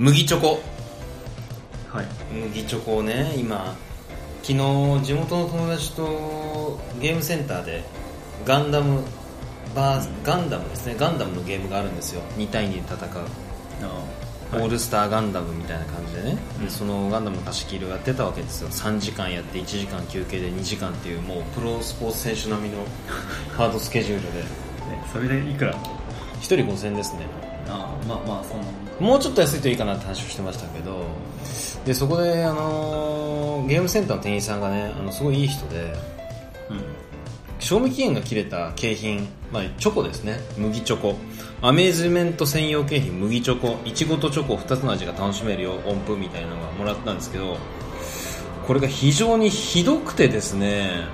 麦チョコ。はい。麦チョコをね今。昨日地元の友達とゲームセンターでガンダムバーガンダムですね。ガンダムのゲームがあるんですよ。2対2で戦う。オールスターガンダムみたいな感じでね、うん。でそのガンダムの貸し切りをやってたわけですよ。3時間やって1時間休憩で2時間っていうもうプロスポーツ選手並みの ハードスケジュールで。えそれでいくら？1人5000円ですね。ああまあまあそんなもん。かもうちょっと安いといいかなって話をしてましたけどでそこで、あのーゲームセンターの店員さんがねあのすごいいい人でうん。賞味期限が切れた景品、まあ、チョコですね。麦チョコ。アメーズメント専用景品麦チョコ。いちごとチョコ2つの味が楽しめるよ。音符みたいなのがもらったんですけどこれが非常にひどくてですね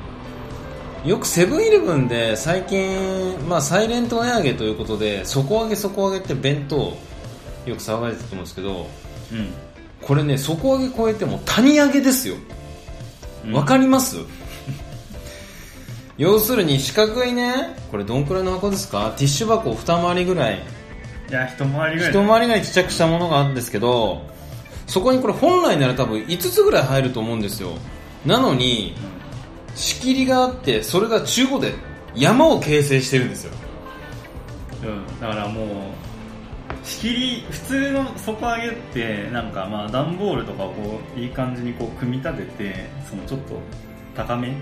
よくセブンイレブンで最近、まあ、サイレント値上げということで底上げ底上げって弁当よく騒がれてると思うんですけどうん。これね底上げ超えても谷上げですよ。うん。わかります、要するに四角いねこれどんくらいの箱ですか？ティッシュ箱を二回りぐらい。いや一回りぐらい。一回りぐらいちっちゃくしたものがあるんですけどそこにこれ本来なら多分5つぐらい入ると思うんですよ。なのに仕切りがあってそれが中古で山を形成してるんですよ。うん、うん、だからもう仕切り普通の底上げってなんかまあ段ボールとかをこういい感じにこう組み立ててそのちょっと高めに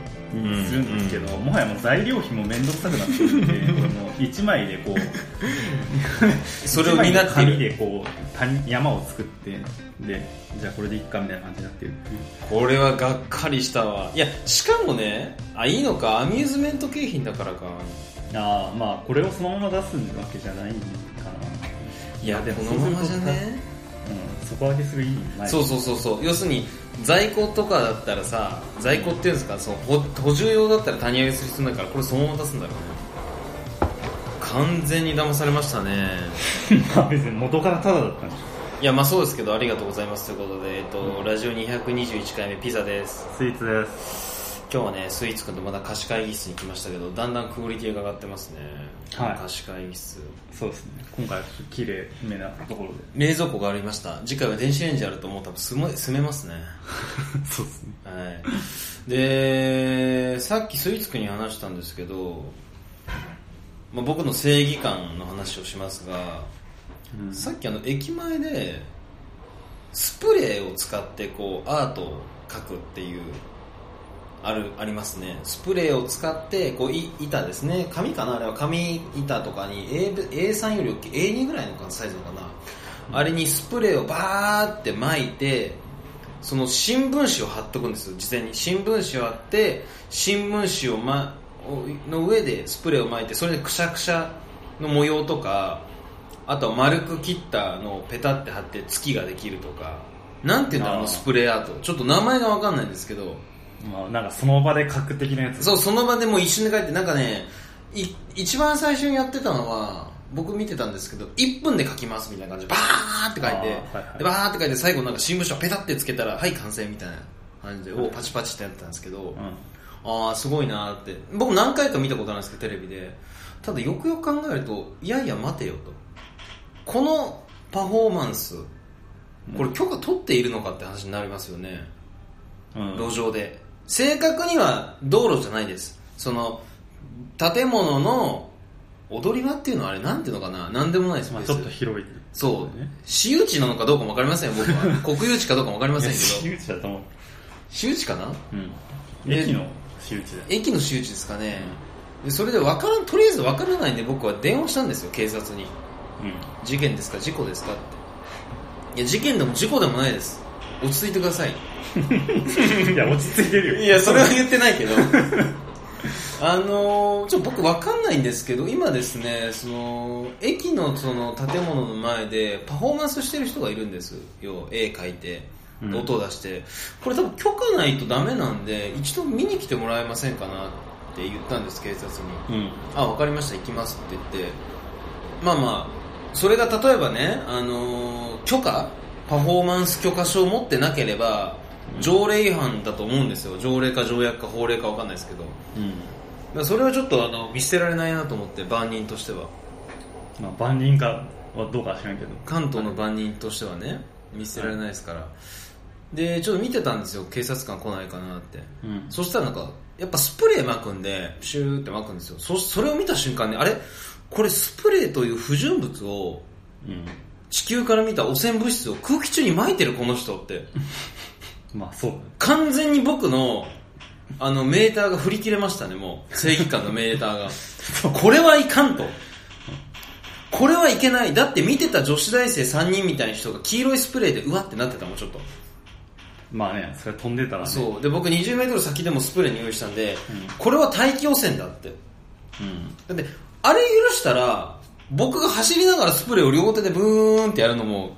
するんですけど、もはやもう材料費も面倒くさくなってるんでもう1枚でこうそれを担って紙るでこう谷山を作ってでじゃあこれでいっかみたいな感じになってるこれはがっかりしたわ。いやしかもねあいいのか。アミューズメント景品だからか。ああまあこれをそのまま出すわけじゃないかないやでもこのままじゃね？うん底上げする意味ないそうそうそうそう。要するに在庫とかだったらさ在庫っていうんですかそう補補充用だったら谷上げする必要ないからこれそのまま出すんだろう。ね完全に騙されましたね。まあ別に元からタダだったんでしいやまあそうですけどありがとうございますということで、えっと、ラジオ221回目ピザです。ょスイーツです今日はねスイーツくんとまだ貸し会議室に来ましたけどだんだんクオリティが上がってますね。はい。貸し会議室。そうですね。今回綺麗めなところ冷蔵庫がありました。次回は電子レンジあるともう多分住め住めますね。で そうですね。はい、でさっきスイーツくんに話したんですけど、まあ、僕の正義感の話をしますが、うん。さっきあの駅前でスプレーを使ってこうアートを描くっていうあるありますね。スプレーを使ってこうい板ですね。紙かな？あれは。紙板とかに A A3 より大きい A2 ぐらいのサイズのかな、あれにスプレーをバーって巻いてその新聞紙を貼っとくんですよ。事前に。新聞紙を貼って新聞紙を、ま、の上でスプレーを巻いてそれでくしゃくしゃの模様とかあとは丸く切ったのをペタって貼って月ができるとか。なんていうんだろうスプレーアート。ちょっと名前がわかんないんですけどまあなんかその場で格的なやつ。そうその場でもう一瞬で書いてなんかねい一番最初にやってたのは僕見てたんですけど1分で書きますみたいな感じでバーって書いて、はいはい。でバーって書いて最後なんか新聞紙をペタってつけたらはい完成みたいな感じでおパチパチってやってたんですけど、うん。ああすごいなーって。僕何回か見たことあるんですけどテレビで。ただよくよく考えるといやいや待てよと。このパフォーマンスこれ許可取っているのかって話になりますよね、うん。路上で正確には道路じゃないです。その建物の踊り場っていうのはあれなんていうのかな？なんでもないです。まあちょっと広い。そう。ね私有地なのかどうかも分かりませんよ僕は。国有地かどうかも分かりませんけど。私有地だと思う。私有地かな？うん。え駅の私有地だよ。駅の私有地ですかね、でそれで分からんとりあえず分からないんで僕は電話したんですよ警察に。う事件ですか？事故ですか？って。いや事件でも事故でもないです落ち着いてください。ん いや落ち着いてるよ。いやそれは言ってないけど。あのーちょっと僕わかんないんですけど今ですねその駅のその建物の前でパフォーマンスしてる人がいるんですよ。絵描いてうん。音を出して、これ多分許可ないとダメなんで一度見に来てもらえませんかなって言ったんです警察に。うん。あ、わかりました、行きますって言って、まあまあ、それが例えばね、あのー許可パフォーマンス許可証を持ってなければ、条例違反だと思うんですよ。条例か条約か法令かわかんないですけど。うん。らそれはちょっとあの見捨てられないなと思って、万人としては。まあ万人かはどうかは知らんけど。関東の万人としてはね。見捨てられないですから、でちょっと見てたんですよ。警察官来ないかなって。うん。そしたらなんかやっぱスプレー巻くんでシューって巻くんですよ。そそれを見た瞬間にあれ？これスプレーという不純物をうん地球から見た汚染物質を空気中に撒いてるこの人って。まあそう完全に僕のあのメーターが振り切れましたねもう。正義感のメーターが。これはいかんと。これはいけない。だって見てた女子大生3人みたいな人が黄色いスプレーでうわってなってたもんちょっと。まあねそれ飛んでたらね。そう。で僕20メートル先でもスプレーに用意したんで、うん。これは大気汚染だって。うん。だってあれ許したら僕が走りながらスプレーを両手でブーンってやるのも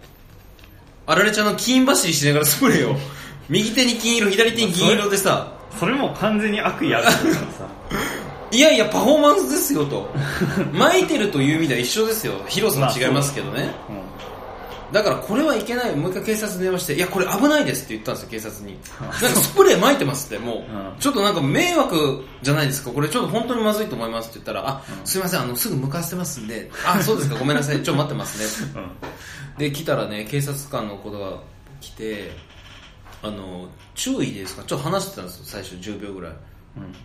あられちゃんの金走りしながらスプレーを 右手に金色左手に銀色でさ。それも完全に悪意あるからさ。いやいやパフォーマンスですよと。巻いてるという意味では一緒ですよ。広さは違いますけどね、だからこれはいけない。もう一回警察に電話していやこれ危ないですって言ったんですよ警察に。なんかスプレー撒いてますってもう、うん。ちょっとなんか迷惑じゃないですかこれちょっと本当にまずいと思いますって言ったらあ、うん。すいませんあのすぐ向かわせてますんで。あそうですかごめんなさい。ちょっと待ってますね。うん。うんで来たらね警察官の子が来てあの注意ですか？ちょっと話してたんですよ最初10秒ぐらい。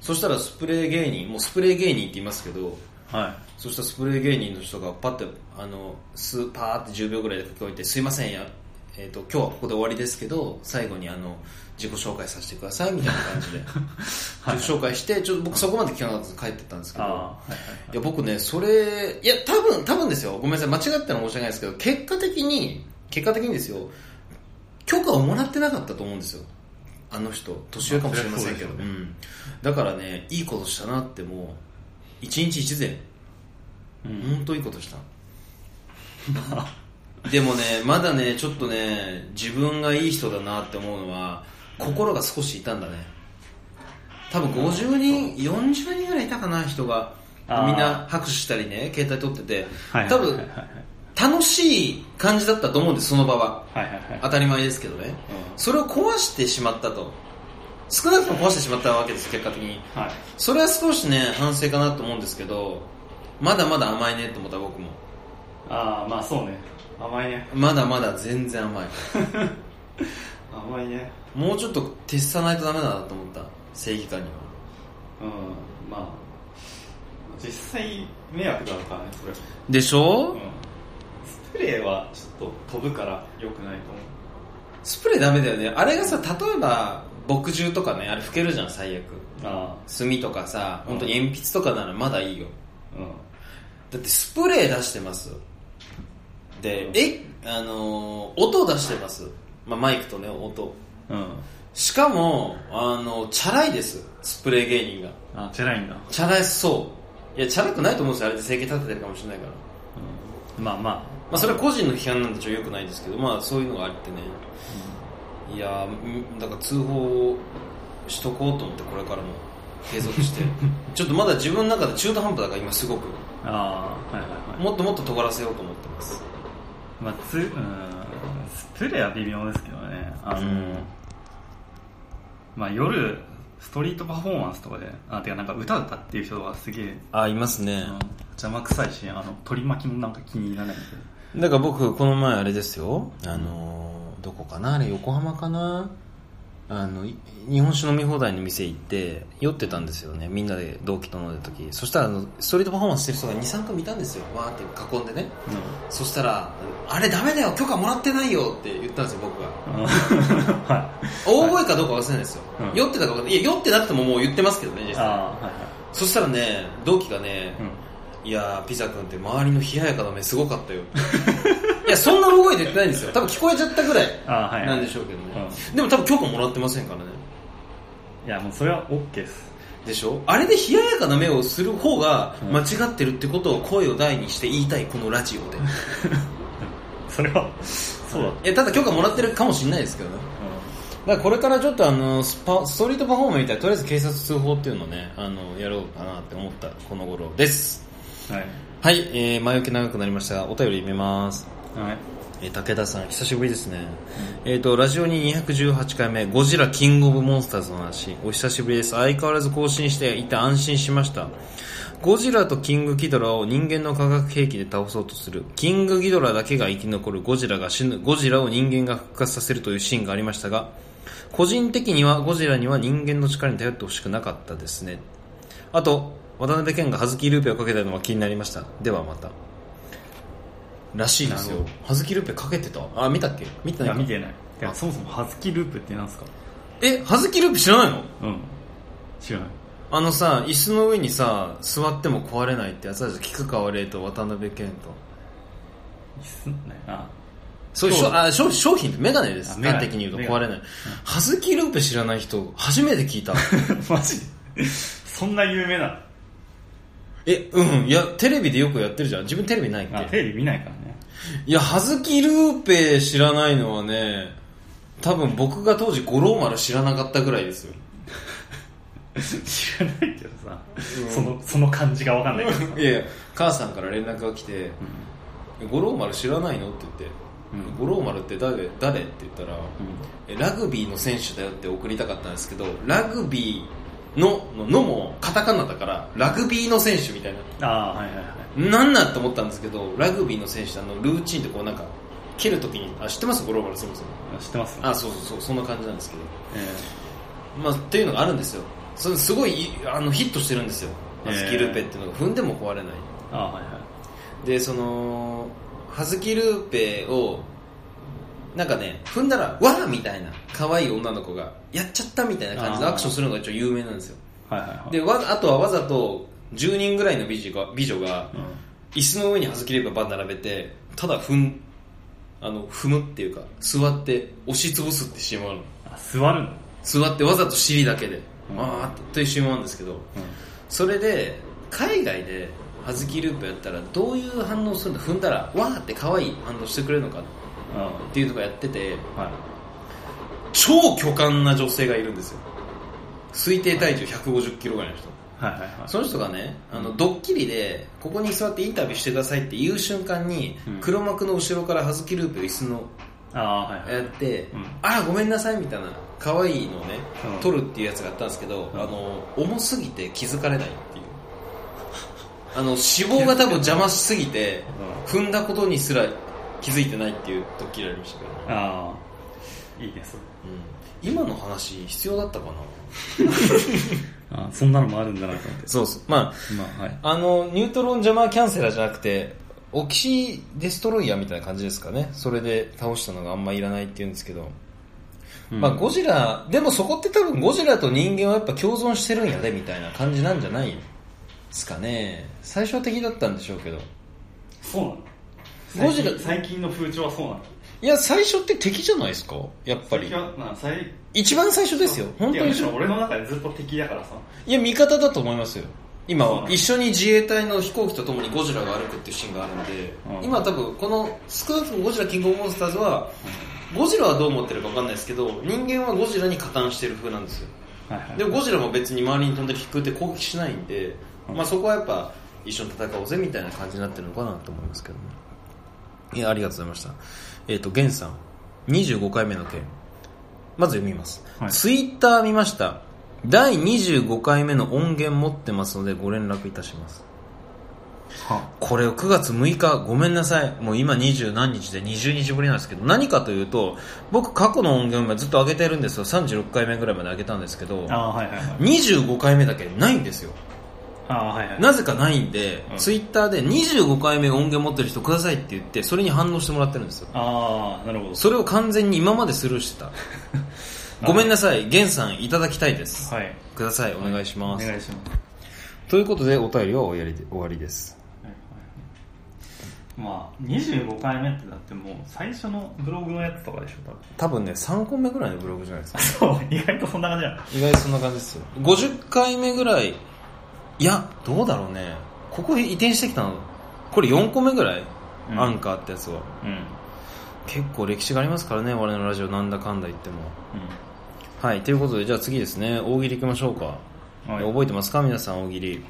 そしたらスプレー芸人もうスプレー芸人って言いますけどはそしたらスプレー芸人の人がパッてあのスパーって10秒ぐらいで書き置いて「すいませんや、えー、と今日はここで終わりですけど最後にあの自己紹介させてください」みたいな感じで。はい。自己紹介してちょっと僕そこまで聞かなかったんです帰ってったんですいけどいはい。いや僕ねそれいや多分多分ですよ。ごめんなさい間違ったのは申し訳ないですけど結果的に結果的にですよ。許可をもらってなかったと思うんですよ。あの人。年上かもしれませんけど、まあうん。だからねいいことしたなってもう一日一善うん。本当いいことした。でもねまだねちょっとね自分がいい人だなって思うのは心が少しいたんだね。多分50人40人ぐらいいたかな人が。みんな拍手したりね携帯撮ってて。多分楽しい感じだったと思うんですその場は。はいはいはい。当たり前ですけどね。それを壊してしまったと少なくとも壊してしまったわけです結果的に。はい。それは少しね反省かなと思うんですけどまだまだ甘いねって思った僕も。ああまあそうね。甘いね。まだまだ全然甘い。甘いね。もうちょっと徹さないとダメだなと思った。正義感には。うんまあ実際迷惑だからねそれ。でしょ、うん。スプレーはちょっと飛ぶから良くないとスプレーダメだよね。あれがさ例えば墨汁とかねあれ拭けるじゃん最悪。あ墨とかさ本当に鉛筆とかならまだいいよ。あうん。だってスプレー出してます。でえあのー音出してます、まあ、マイクとね音。うん。しかもあのチャラいです。スプレー芸人が。あチェラいんだ、チャラいそう。いやチャラくないと思うんですよ。あれで生計立ててるかもしれないから。うん、まあまあ。まあそれは個人の批判なんでちょっと良くないですけどまあそういうのがあってねいやだから通報しとこうと思ってこれからも継続して。ちょっとまだ自分の中で中途半端だから今すごく。ああはいはいはい。もっともっと尖らせようと思ってます。まあつうんスプレーは微妙ですけどね。あの、うん。まあ夜ストリートパフォーマンスとかであてかなんか歌歌っていう人がすげえ、あいますね。うん。邪魔くさいしあの取り巻きもなんか気に入らないんだけどだから僕この前あれですよ。あのーどこかな？あれ横浜かな？あのい日本酒飲み放題の店行って酔ってたんですよね。みんなで同期と飲んだ時。そしたらあのストリートパフォーマンスしてる人が23回見たんですよ。わーって囲んでね。そしたら「あれダメだよ。許可もらってないよ」って言ったんですよ僕が。うん。は大声かどうか忘れないですよ、うん。酔ってたかいいや酔ってなくてももう言ってますけどね実い際はいはい。そしたらね同期がね、うん。いやーピザ君って周りの冷ややかな目すごかったよい やそんな大声で言ってないんですよ。多分聞こえちゃったぐらいなんでしょうけどね、でも多分許可もらってませんからね。いやもうそれは OK です。でしょ？あれで冷ややかな目をする方がうん。間違ってるってことを声を大にして言いたいこのラジオで。それはそうだ。いやただ許可もらってるかもしれないですけどね。だからこれからちょっとあのスパストリートパフォーマンスみたいなとりあえず警察通報っていうのをねあのやろうかなって思ったこの頃です。はい。はい、えー、前置き長くなりましたがお便り読みますはい。えー武田さん久しぶりですね、えっ、とラジオに218回目ゴジラキングオブモンスターズの話。お久しぶりです。相変わらず更新していて安心しました。ゴジラとキングギドラを人間の化学兵器で倒そうとする。キングギドラだけが生き残る。ゴジラが死ぬ。ゴジラを人間が復活させるというシーンがありましたが個人的にはゴジラには人間の力に頼ってほしくなかったですね。あと渡辺謙がハズキルーペをかけたのは気になりました。ではまた。らしいですよ。なるほハズキルーペかけてた？あ見たっけ？見てないか。いや見てない。いやそもそもハズキループってなんですか？えハズキルーペ知らないの？うん。知らない。あのさ椅子の上にさ座っても壊れないってやつあるじゃん。菊川玲と渡辺謙と。すんね。あ。そういうあ商商品メガネです。あメガネ。端的に言うと壊れない。ハズキルーペ知らない人初めて聞いた。マジで？そんな有名なの？えうんいやテレビでよくやってるじゃん。自分テレビないっけ？あテレビ見ないからね。いや、ハズキルーペ知らないのはね、多分僕が当時五郎丸知らなかったぐらいですよ。知らないけどさ、そのその感じが分かんないけどさ。いやいや母さんから連絡が来て、五郎丸知らないの？って言って、うん。五郎丸って誰？誰？って言ったら、えラグビーの選手だよって送りたかったんですけど、ラグビーの、ののもカタカナだから、ラグビーの選手みたいな。ああはいはいはい。なんなんって思ったんですけど、ラグビーの選手あのルーチンでこうなんか、蹴るときに、あ、知ってます？五郎丸そもそも。知ってますあ、そうそうそう、そんな感じなんですけど。えまあ、っていうのがあるんですよ。それすごいいあのヒットしてるんですよ。ハズキルーペっていうのが。踏んでも壊れない。あはいはい。でそのハズキルーペをなんかね踏んだらわーみたいな可愛い女の子がやっちゃったみたいな感じでアクションするのが一応有名なんですよ。はいはいはい。でわあとはわざと10人ぐらいの美女が美女がうん。椅子の上にハズキルーペをバン並べてただ踏んあの踏むっていうか座って押し潰すってシーンもあるの。あ座るの？座ってわざと尻だけで、うん。あーってというんですけどそれで海外でハズキループやったらどういう反応するんだ踏んだらわーって可愛い反応してくれるのかっうん。ていうのがやっててはい。超巨漢な女性がいるんですよ。推定体重150キロぐらいの人。はいはいはい。その人がねあのドッキリでここに座ってインタビューしてくださいって言う瞬間にうん。黒幕の後ろからハズキループを椅子のああはいはい。やって、うん。あらごめんなさいみたいな可愛いのをね、うん。撮るっていうやつがあったんですけど、うん。あの重すぎて気づかれないっていう。あの脂肪が多分邪魔しすぎて踏んだことにすら気づいてないっていうドッキリありましたけど、ああいいですうん、今の話必要だったかな？あそんなのもあるんだなと思って。そうそう。ままあはい。ああのニュートロンジャマーキャンセラーじゃなくてオキシデストロイヤーみたいな感じですかね。それで倒したのがあんまいらないって言うんですけど、まあ、ゴジラ、でもそこって多分ゴジラと人間はやっぱ共存してるんやでみたいな感じなんじゃないですかね。最初は敵だったんでしょうけど。そうなのゴジラ最近の風潮はそうなの？いや、最初って敵じゃないですか？やっぱり。一番最初ですよ。本当に。俺の中でずっと敵だからさ。いや、味方だと思いますよ。今は一緒に自衛隊の飛行機とともにゴジラが歩くっていうシーンがあるんで、うん。今多分この少なくともゴジラキングオブモンスターズは、ゴジラはどう思ってるか分かんないですけど、人間はゴジラに加担してる風なんですよ。はいはい。でもゴジラも別に周りに飛んでる飛空って攻撃しないんで、うん。まあそこはやっぱ一緒に戦おうぜみたいな感じになってるのかなと思いますけどね。いや、ありがとうございました。えっ、と、ゲンさん、25回目の件。まず読みます。はいツイッター見ました。第25回目の音源持ってますのでご連絡いたします。はこれを9月6日、ごめんなさい。もう今20何日で20日ぶりなんですけど、何かというと、僕過去の音源をずっと上げてるんですよ。36回目ぐらいまで上げたんですけど、ああはいはいはい25回目だけないんですよ。はいはいなぜかないんで、うんツイッターで25回目音源持ってる人くださいって言って、それに反応してもらってるんですよ。ああなるほどそれを完全に今までスルーしてた。ごめんなさい、ゲンさんいただきたいです。はいください、お願いしおます。願いしますということで、お便りは終わりで終わりです。はいはいまあ25回目ってだってもう最初のブログのやつとかでしょ多分ね、3個目ぐらいのブログじゃないですか。多分そう意外とそんな感じじゃん意外とそんな感じですよ。50回目ぐらい、いや、どうだろうね。ここ移転してきたの、これ4個目ぐらい、うんアンカーってやつは。うん結構歴史がありますからね、我々のラジオなんだかんだ言っても。はい、ということで、じゃあ次ですね、大喜利行きましょうか。はい覚えてますか？皆さん大喜利。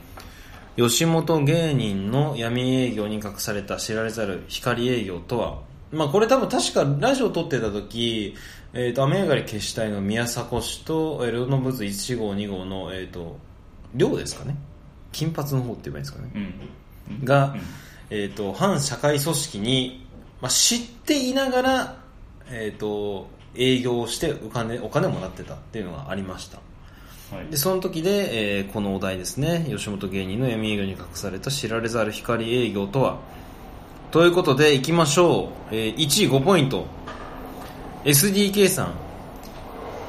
吉本芸人の闇営業に隠された知られざる光営業とは？まあこれ多分確かラジオ撮ってた時、えっ、と、雨上がり消したいの宮迫氏と、えー、ロノブズ1号2号の、えっ、と、寮ですかね金髪の方って言えばいいんですかね、うん。が、うんえっ、と、反社会組織に、まあ、知っていながら、えっ、と、営業をしてお金、お金をもらってたっていうのがありました。はいで、その時で、えーこのお題ですね、吉本芸人の闇営業に隠された知られざる光営業とは、ということで、行きましょう。えー1位5ポイント。SDK さん。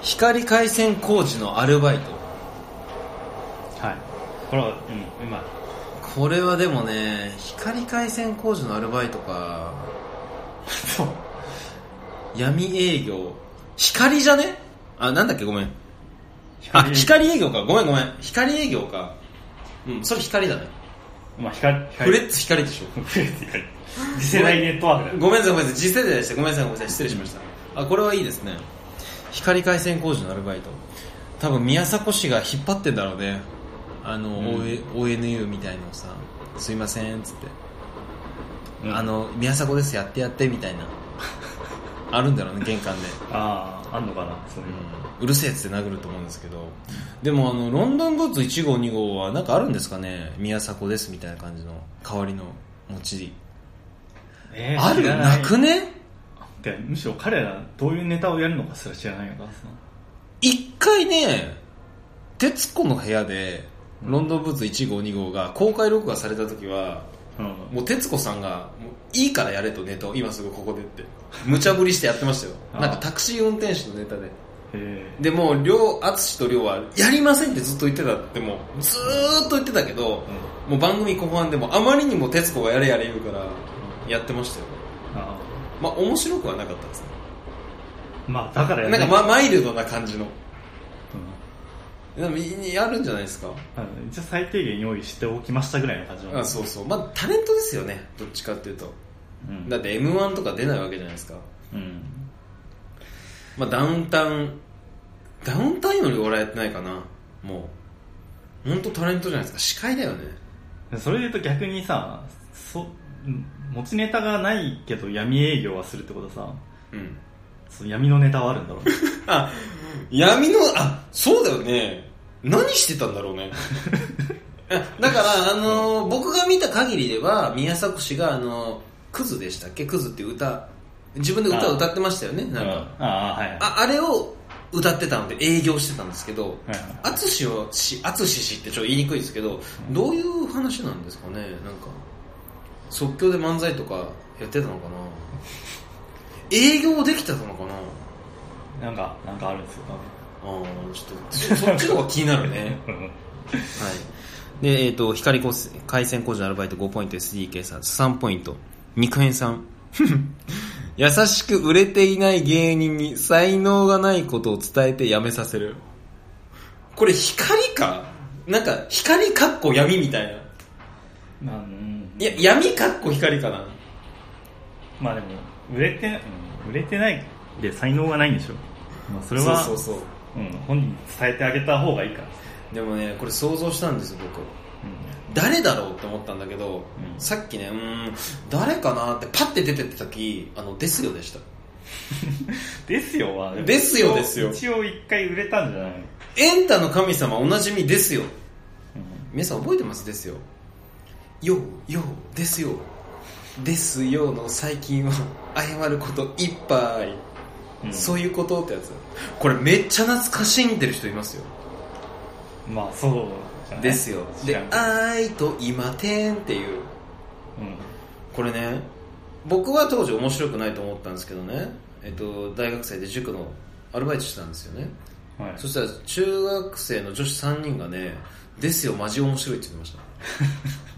光回線工事のアルバイト。はい。これは、うん、うまい。これはでもね、光回線工事のアルバイトか。そう。闇営業。光じゃね？あ、なんだっけ？ごめん。あ、光営業か。ごめんごめん。光営業か。うん、それ光だね。まあ、光、フ光。レッツ光でしょ。フレッツ光。次世代ネットワークだよ。ごめんなさいごめんなさい。次世代でした。ごめんなさいごめんなさい。失礼しました。あ、これはいいですね。光回線工事のアルバイト。多分宮迫氏が引っ張ってんだろうね。あの、うん ONU みたいのをさ、すいません、つって。うんあ、の、宮迫です、やってやって、みたいな。あるんだろうね、玄関で。ああ、あんのかな、そういうの。うるせえっつって殴ると思うんですけど。でもあの、ロンドンブーツ1号2号はなんかあるんですかね宮迫ですみたいな感じの代わりの持ち。えある？なくね？でむしろ彼らどういうネタをやるのかすら知らないからさ。一回ね、徹子の部屋で、ロンドンブーツ1号2号が公開録画された時は、うん。もう徹子さんが、もういいからやれとネタを今すぐここでって、無茶ぶりしてやってましたよ。あなんかタクシー運転手のネタで。へでもう、両、淳と亮は、やりませんってずっと言ってたって、もう、ずーっと言ってたけど、もう番組後半でも、あまりにも徹子がやれやれ言うから、やってましたよ。あまあ、面白くはなかったですね。あまあ、だからやなんか、ま、ま、マイルドな感じの。うんでも、いやるんじゃないですか。あの一応最低限用意しておきましたぐらいの感じの。あそうそう。まあ、タレントですよね。どっちかっていうと。うん。だって M1 とか出ないわけじゃないですか。うん。まあ、ダウンタウン、ダウンタウンより俺はやってないかな。もう。本当タレントじゃないですか。司会だよね。それで言うと逆にさ、そ、うん持ちネタがないけど闇営業はするってことはさ、うん。その闇のネタはあるんだろうね。あ、闇の、あ、そうだよね。何してたんだろうね。だから、あの僕が見た限りでは、宮迫氏が、あのクズでしたっけ？クズっていう歌、自分で歌を歌ってましたよね、なんか。ああ、はい。あ、あれを歌ってたので営業してたんですけど、はいはいアツシをし、アツシ氏ってちょっと言いにくいですけど、どういう話なんですかね？なんか、即興で漫才とかやってたのかな？営業できてたのかな？なんか、なんかあるんですよ、ああ、ちょっと、そそっちの方が気になるね。はい。で、えっ、と、光回線工事のアルバイト5ポイント SDK さん3ポイント。肉片さん。優しく売れていない芸人に才能がないことを伝えて辞めさせる。これ光か？なんか、光かっこ闇みたいな。まあ、うんいや、闇かっこ光かな。まあでも、売れて、うん売れてないで才能がないんでしょ。まあそれは、そうそうそう。うん、本人に伝えてあげた方がいいから。でもね、これ想像したんですよ、僕。う誰だろうって思ったんだけど、うんさっきね、うーん、誰かなってパッて出てった時、あの、ですよでした。ん、ですよは、ですよですよ一応一回売れたんじゃない？エンタの神様おなじみですよ。うん皆さん覚えてます？ですよ。よう、よう、ですよ。ですよの最近は謝ることいっぱい。うんそういうことってやつ。これめっちゃ懐かしんでる人いますよ。まあそうですよ。で愛と今天っていう。うんこれね、僕は当時面白くないと思ったんですけどね、えっと、大学生で塾のアルバイトしたんですよね。はいそしたら中学生の女子3人がね、ですよ、マジ面白いって言ってました。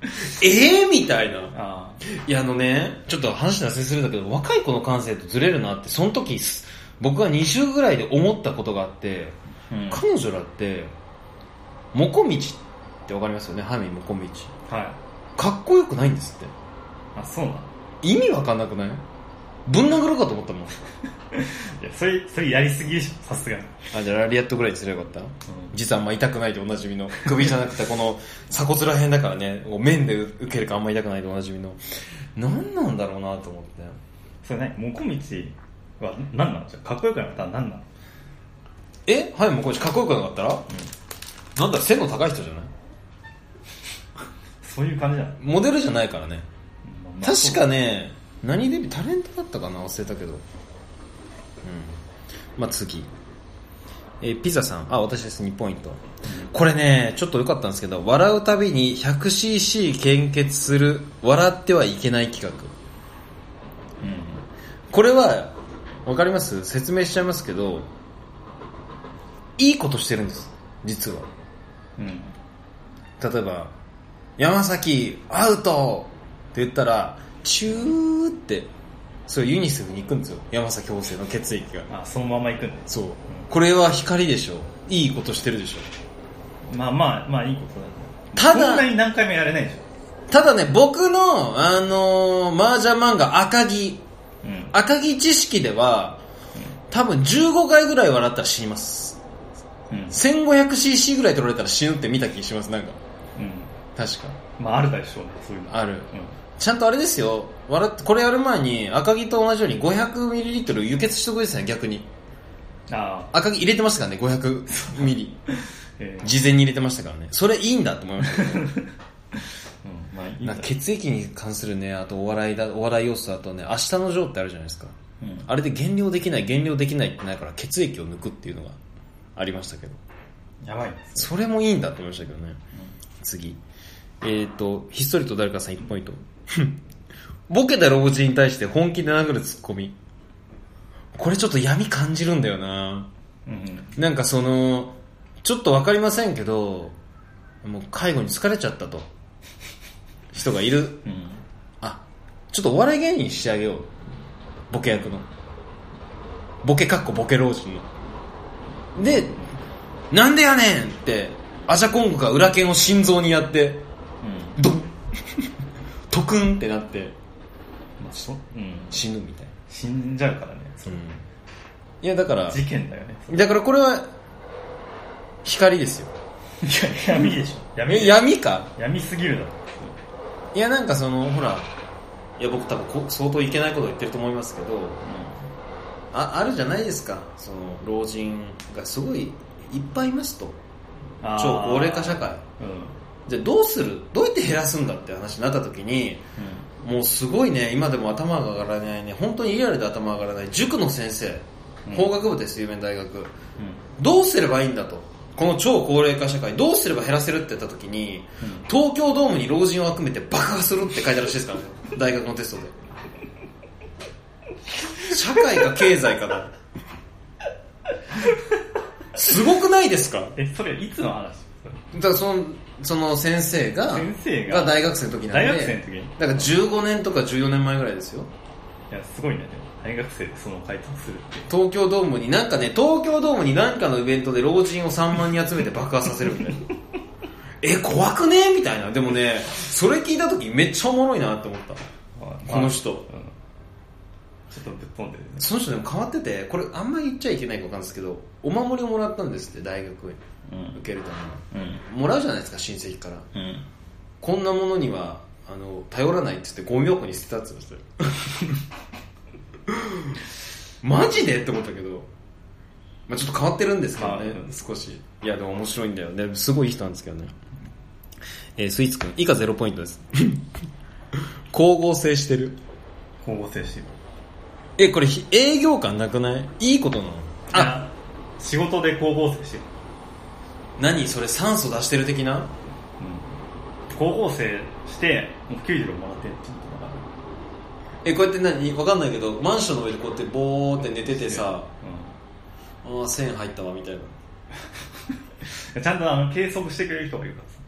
ええみたいな。あいや、あのね、ちょっと話脱線するんだけど、若い子の感性とずれるなって、その時、す僕が20ぐらいで思ったことがあって、あ、うん、彼女らって、モコミチってわかりますよね、ハミモコミチ。はいかっこよくないんですって。あそうなの？意味わかんなくない？ぶん殴るかと思ったもん。いやそれそれやりすぎでしょさすがに、あ、じゃあラリアットぐらいにすればよかった？実はあんま痛くないでおなじみの。首じゃなくてこの 鎖骨ら辺だからね、面で受けるかあんま痛くないでおなじみの。何なんだろうなと思って。それ何もこみちは何なのじゃあかっこよくなったら何なのえ？はいもこみちかっこよくなかったら、なんだ背の高い人じゃない？そういう感じなの、モデルじゃないからね。まあ確かね何デビュータレントだったかな？忘れたけど。うん。まあ次。えーピザさん。あ私です。2ポイント。これねちょっと良かったんですけど笑うたびに 100cc 献血する笑ってはいけない企画。うん。これは分かります？説明しちゃいますけどいいことしてるんです。実は。うん。例えば山崎アウトって言ったらチューってそうユニセフに行くんですよ。山崎邦生の血液が。あそのまま行くんだ。よそう。これは光でしょ。いいことしてるでしょ。まあまあまあいいことだただそんなに何回もやれないでしただね僕のあのー、麻雀漫画赤木。ょうん。赤木知識では多分15回ぐらい笑ったら死にます。うん。1500cc ぐらい取られたら死ぬって見た気しますなんか。うん。確か。まああるでしょうねそういうの。ある。うんちゃんとあれですよ。笑ってこれやる前に赤木と同じように 500ml 輸血しとくですね逆に。ああ。赤木入れてましたからね 500ml えー事前に入れてましたからね。それいいんだと思いましたけどうんまあいいんだ。なんか血液に関するねあとお笑いだお笑い要素だとね明日のジョーってあるじゃないですか。うん。あれで減量できない減量できないってないから血液を抜くっていうのがありましたけど。やばいですそれもいいんだと思いましたけどね。次。えっ、ー、とひっそりと誰かさん1ポイント ボケた老人に対して本気で殴るツッコミ。これちょっと闇感じるんだよな。うんなんかそのちょっとわかりませんけどもう介護に疲れちゃったと。人がいる。うん。あちょっとお笑い芸人にしてあげよう。ボケ役の。ボケかっこボケ老人。のでなんでやねんってアジャコングが裏剣を心臓にやってうん。ドントクンってなってまあそう？ん。死ぬみたい死んじゃうからね。そな、いやだから事件だよね。だからこれは光ですよ。いや闇でしょ。闇え闇か？闇すぎるだろ。いやなんかそのほらいや僕多分こ相当いけないこと言ってると思いますけどああるじゃないですか。その老人がすごいいっぱいいますと。超高齢化社会。うんじゃあどうする？どうやって減らすんだって話になった時にもうすごいね今でも頭が上がらないね本当にリアルで頭が上がらない塾の先生うん。法学部です有名大学。うん。どうすればいいんだと。この超高齢化社会どうすれば減らせるって言った時にうん。東京ドームに老人を集めて爆破するって書いてあるらしいですからね。大学のテストで。社会か経済かだ。すごくないですか？えそれいつの話？だからそのその先生が先生が？大学生の時なんで大学生の時？にだから15年とか14年前ぐらいですよ。いやすごいねでも。大学生でその回答するって。東京ドームになんかね東京ドームになんかのイベントで老人を3万人集めて爆破させるみたいな。え怖くね？みたいな。でもねそれ聞いた時めっちゃおもろいなって思った。まあこの人。うん。ちょっとぶっ飛んでるね。その人でも変わっててこれあんまり言っちゃいけないか分かんないですけどお守りをもらったんですって大学に。うん受けるために。うん。もらうじゃないですか親戚から。うん。こんなものにはあの頼らないって言ってゴミ箱に捨てたって言ってました。よ マジで？って思ったけど、まあ、ちょっと変わってるんですけどね少し。いやでも面白いんだよね。すごいいい人なんですけどね。えースイーツくん以下ゼロポイントです。光合成してる。光合成してる。えこれひ営業感なくない？いいことなの？ああ仕事で光合成してる何それ酸素出してる的な？うん。光合成してもう給料もらってるってことだかえこうやって何？わかんないけどマンションの上でこうやってボーって寝ててさらああ線入ったわみたいな。う んちゃんとあの計測してくれる人がいるからさ。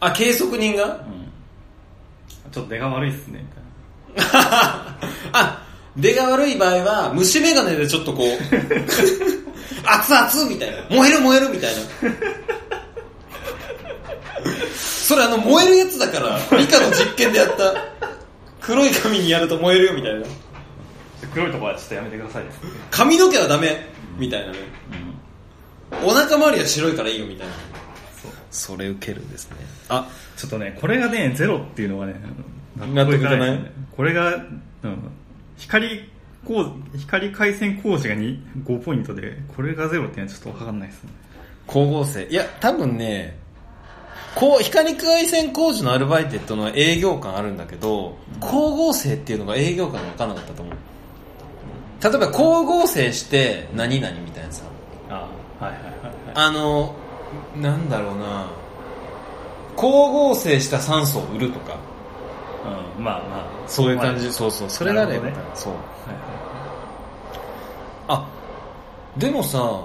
あ計測人が？うん。ちょっと出が悪いっすねみたいな。あ出が悪い場合は虫眼鏡でちょっとこう 熱々みたいな。燃える燃えるみたいな。それあの燃えるやつだから理科の実験でやった黒い紙にやると燃えるよみたいな。黒いとこはちょっとやめてください髪の毛はダメみたいなね。うんお腹周りは白いからいいよみたいな。そう。それ受けるんですね。あ。ちょっとねこれがねゼロっていうのがね納得いかない？これが、うん、光光回線工事がに5ポイントでこれがゼロっていうのはちょっと分かんないですね光合成。いや、多分ね、こう、光回線工事のアルバイトってのは営業感あるんだけど、光合成っていうのが営業感が分からなかったと思う。例えば光合成して何々みたいなさ。ああはいはいはいはいあの、なんだろうな光合成した酸素を売るとか、うんまあまあ。そういう感じ、はいそう。そう、それがあれば、なるほどね。そう。はあ、でもさ、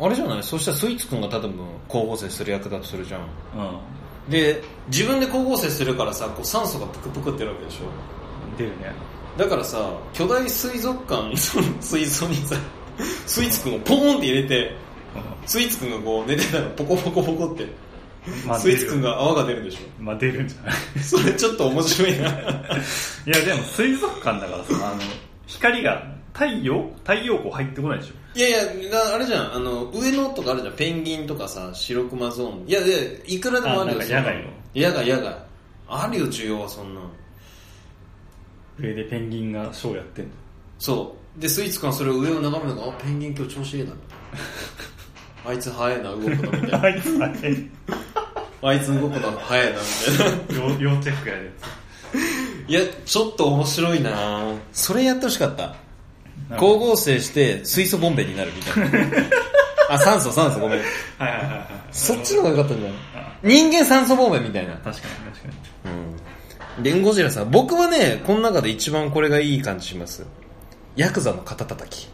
あれじゃない？そしたらスイーツくんが多分光合成する役だとするじゃん。いはいで、自分で光合成するからさ、こう酸素がプクプクってるわけでしょ？うん出るね。だからさ、巨大水族館、そ の水。槽にさ、スイーツくんをポーンって入れて、スイーツくんがこう寝てたらポコポコポコって、うんまあスイーツくんが泡が出るんでしまあ出るんじゃない？ょそれちょっと面白いな。いやでも水族館だからさあの光が太陽？太陽光入ってこないでしょ？いやいや、なあれじゃん、あの、上野とかあるじゃん、ペンギンとかさ、白熊ゾーン。いや、で、いくらでもあるよ、あなんか野外の野外、野外。あるよ、需要はそんな。上でペンギンがショーやってんの？そう。で、スイーツくんはそれを上を眺めながら、あ、ペンギン今日調子いいな。あいつ早いな、動くの、みたいな。あいつだけあいつ動くの早いな、みたいな。要 要チェックやるいや、ちょっと面白いなそれやってほしかった。光合成して水素ボンベになるみたいな。あ、酸素、酸素、ごめん。はいはいはいはいそっちの方が良かったんじゃない？人間酸素ボンベみたいな。確かに確かにうん。レンゴジラさん、僕はね、この中で一番これがいい感じします。ヤクザの肩叩き。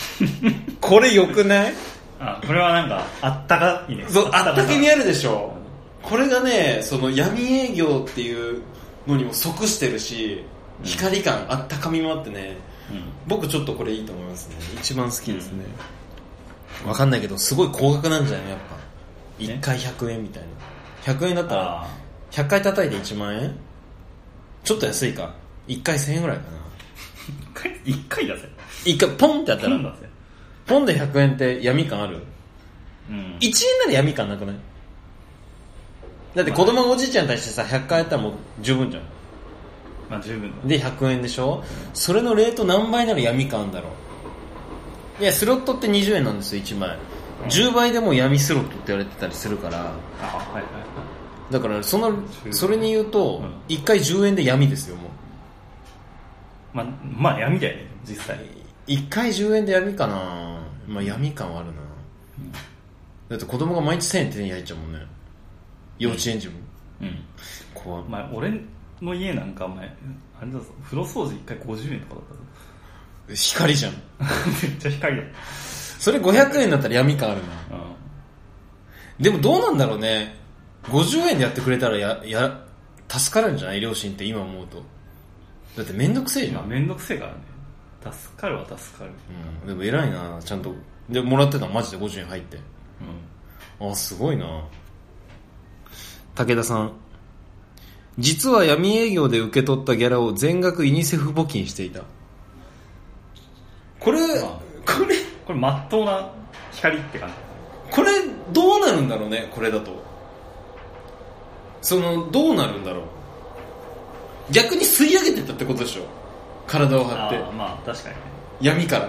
これ良くない？あこれはなんかあったかいねそう、あったけみああるでしょ。これがね、その闇営業っていうのにも即してるし、光感、あったかみもあってね、うん。僕ちょっとこれいいと思いますね。一番好きですね。わかんないけど、すごい高額なんじゃないやっぱ。1回100円みたいな。100円だったら、あ100回叩いて1万円？ちょっと安いか？1回1000円ぐらいかな。一回？一回だぜ1回ポンってやったらポンで100円って闇感ある？うん。1円なら闇感なくない？だって子供がおじいちゃんに対してさ、100回やったらもう十分じゃん。まあ十分だで、100円でしょ？それのレート何倍なら闇感あるんだろういや、スロットって20円なんですよ、1枚。10倍でも闇スロットって言われてたりするから、あはいはいはいだからその、それに言うとうん、1回10円で闇ですよ、もう。まあまあ闇だよね実際1回10円で闇かなまあ闇感はあるな。だって子供が毎日1000円手に入っちゃうもんね。幼稚園児も？うん怖いお前俺の家なんかお前あれだぞ風呂掃除1回50円とかだったぞ光じゃん。めっちゃ光だそれ500円だったら闇感あるな。うでもどうなんだろうね。50円でやってくれたらや、や、助かるんじゃない？両親って今思うと。だってめんどくせえじゃん。んまあめんどくせえからね助かるは助かるうん。でも偉いなちゃんと。で、もらってたのマジで50円入って。うんあ、すごいな武田さん。実は闇営業で受け取ったギャラを全額ユニセフ募金していた。これ、あこれ、これまっとうな光って感じ。これどうなるんだろうねこれだと。そのどうなるんだろう。逆に吸い上げてったってことでしょ。体を張って。まあ確かにね。闇から。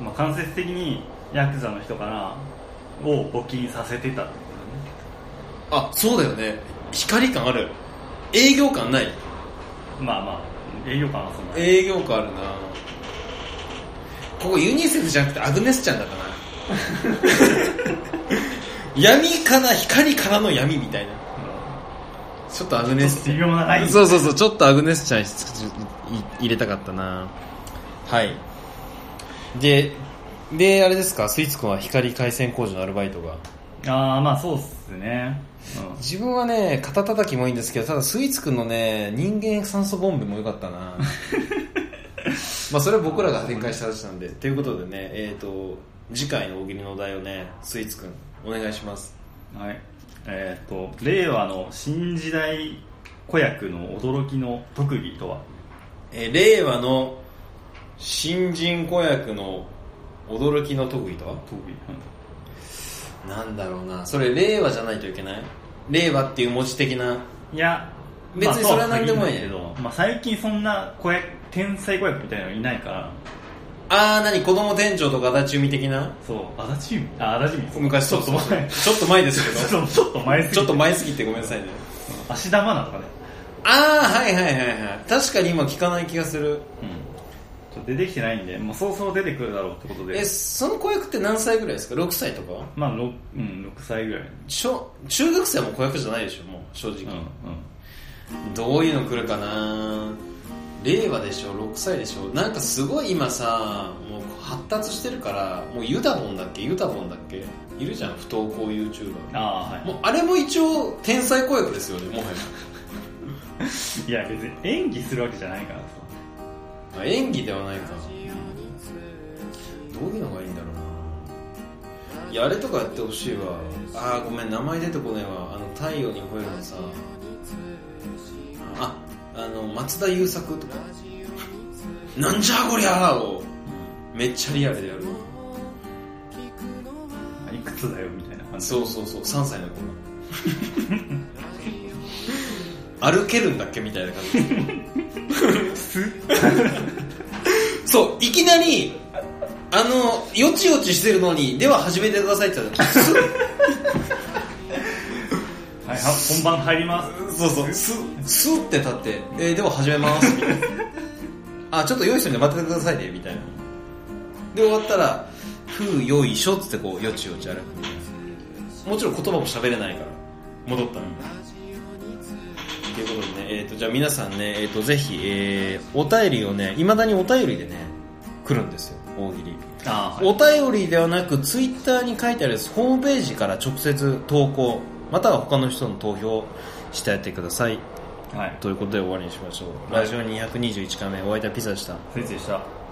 うん。まあ間接的にヤクザの人からを募金させてたってこあそうだよね。光感ある。営業感ない。まあまあ営業感はそんな。営業感あるな。ここユニセフじゃなくてアグネスちゃんだったな。闇から光からの闇みたいな。ちょっとアグネス微妙なライン。そうそうそう、ちょっとアグネスちゃんい入れたかったな。はい。で、で、あれですか、スイーツくんは光回線工事のアルバイトが。ああまあそうっすね、うん。自分はね、肩叩きもいいんですけど、ただスイーツくんのね、人間酸素ボンベも良かったな。まあそれは僕らが展開した話なんで。ということでね、えっ、と、次回の大喜利のお題をね、スイーツくん、お願いします。はい。えっ、と令和の新時代子役の驚きの特技とは？えー令和の新人子役の驚きの特技とは？特技、なんだろうな。それ令和じゃないといけない？令和っていう文字的な？うんいや別にそれは何でもいいけど、まあ、最近そんな子役天才子役みたいなのいないから。あー何？子供店長とか足立由美的な？そう。足立由美？あ足立由美。そう昔ちょっと前。ちょっと前ですけど。ちょっと前すぎて。ちょっと前すぎてごめんなさいね。芦田愛菜とかね。ああはいはいはいはい。確かに今聞かない気がする。うん出てきてないんで、まあ、そうそう出てくるだろうってことで。えその子役って何歳ぐらいですか？6歳とか？まあ 6,、うん、6歳ぐらい。小中学生はもう子役じゃないでしょもう正直、うんうん。どういうの来るかな？令和でしょ？6歳でしょ？なんかすごい今さもう発達してるからもうユダボンだっけ？ユダボンだっけ？いるじゃん不登校 YouTuber ああはい。もうあれも一応天才子役ですよねもはや。いや別に演技するわけじゃないから。さあ演技ではないか。どういうのがいいんだろうな。いやあれとかやってほしいわ。あーごめん名前出てこねえわ。あの太陽に吠えるのさ。ああの松田優作とか。なんじゃこりゃーを。めっちゃリアルでやる。いくつだよみたいな感じ。そうそうそう。3歳の子。が 歩けるんだっけ？みたいな感じそういきなりあのよちよちしてるのにでは始めてくださいって言ったら はい、は本番入ります。そうそう。スッスッって立って、えーでは始めます。みたいなあちょっと用意してるんで待っててくださいねみたいな。で終わったら「ふうよいしょ」っつってこうよちよち歩くもちろん言葉も喋れないから戻ったのということでね、えー、とじゃあ皆さんね、えー、とぜひ、えーお便りをねいまだにお便りでね来るんですよ大喜利。あお便りではなくツイッターに書いてあるホームページから直接投稿または他の人の投票してやってください。はい。ということで終わりにしましょう、はいラジオ221回目お相手はピザでした。スイッチでした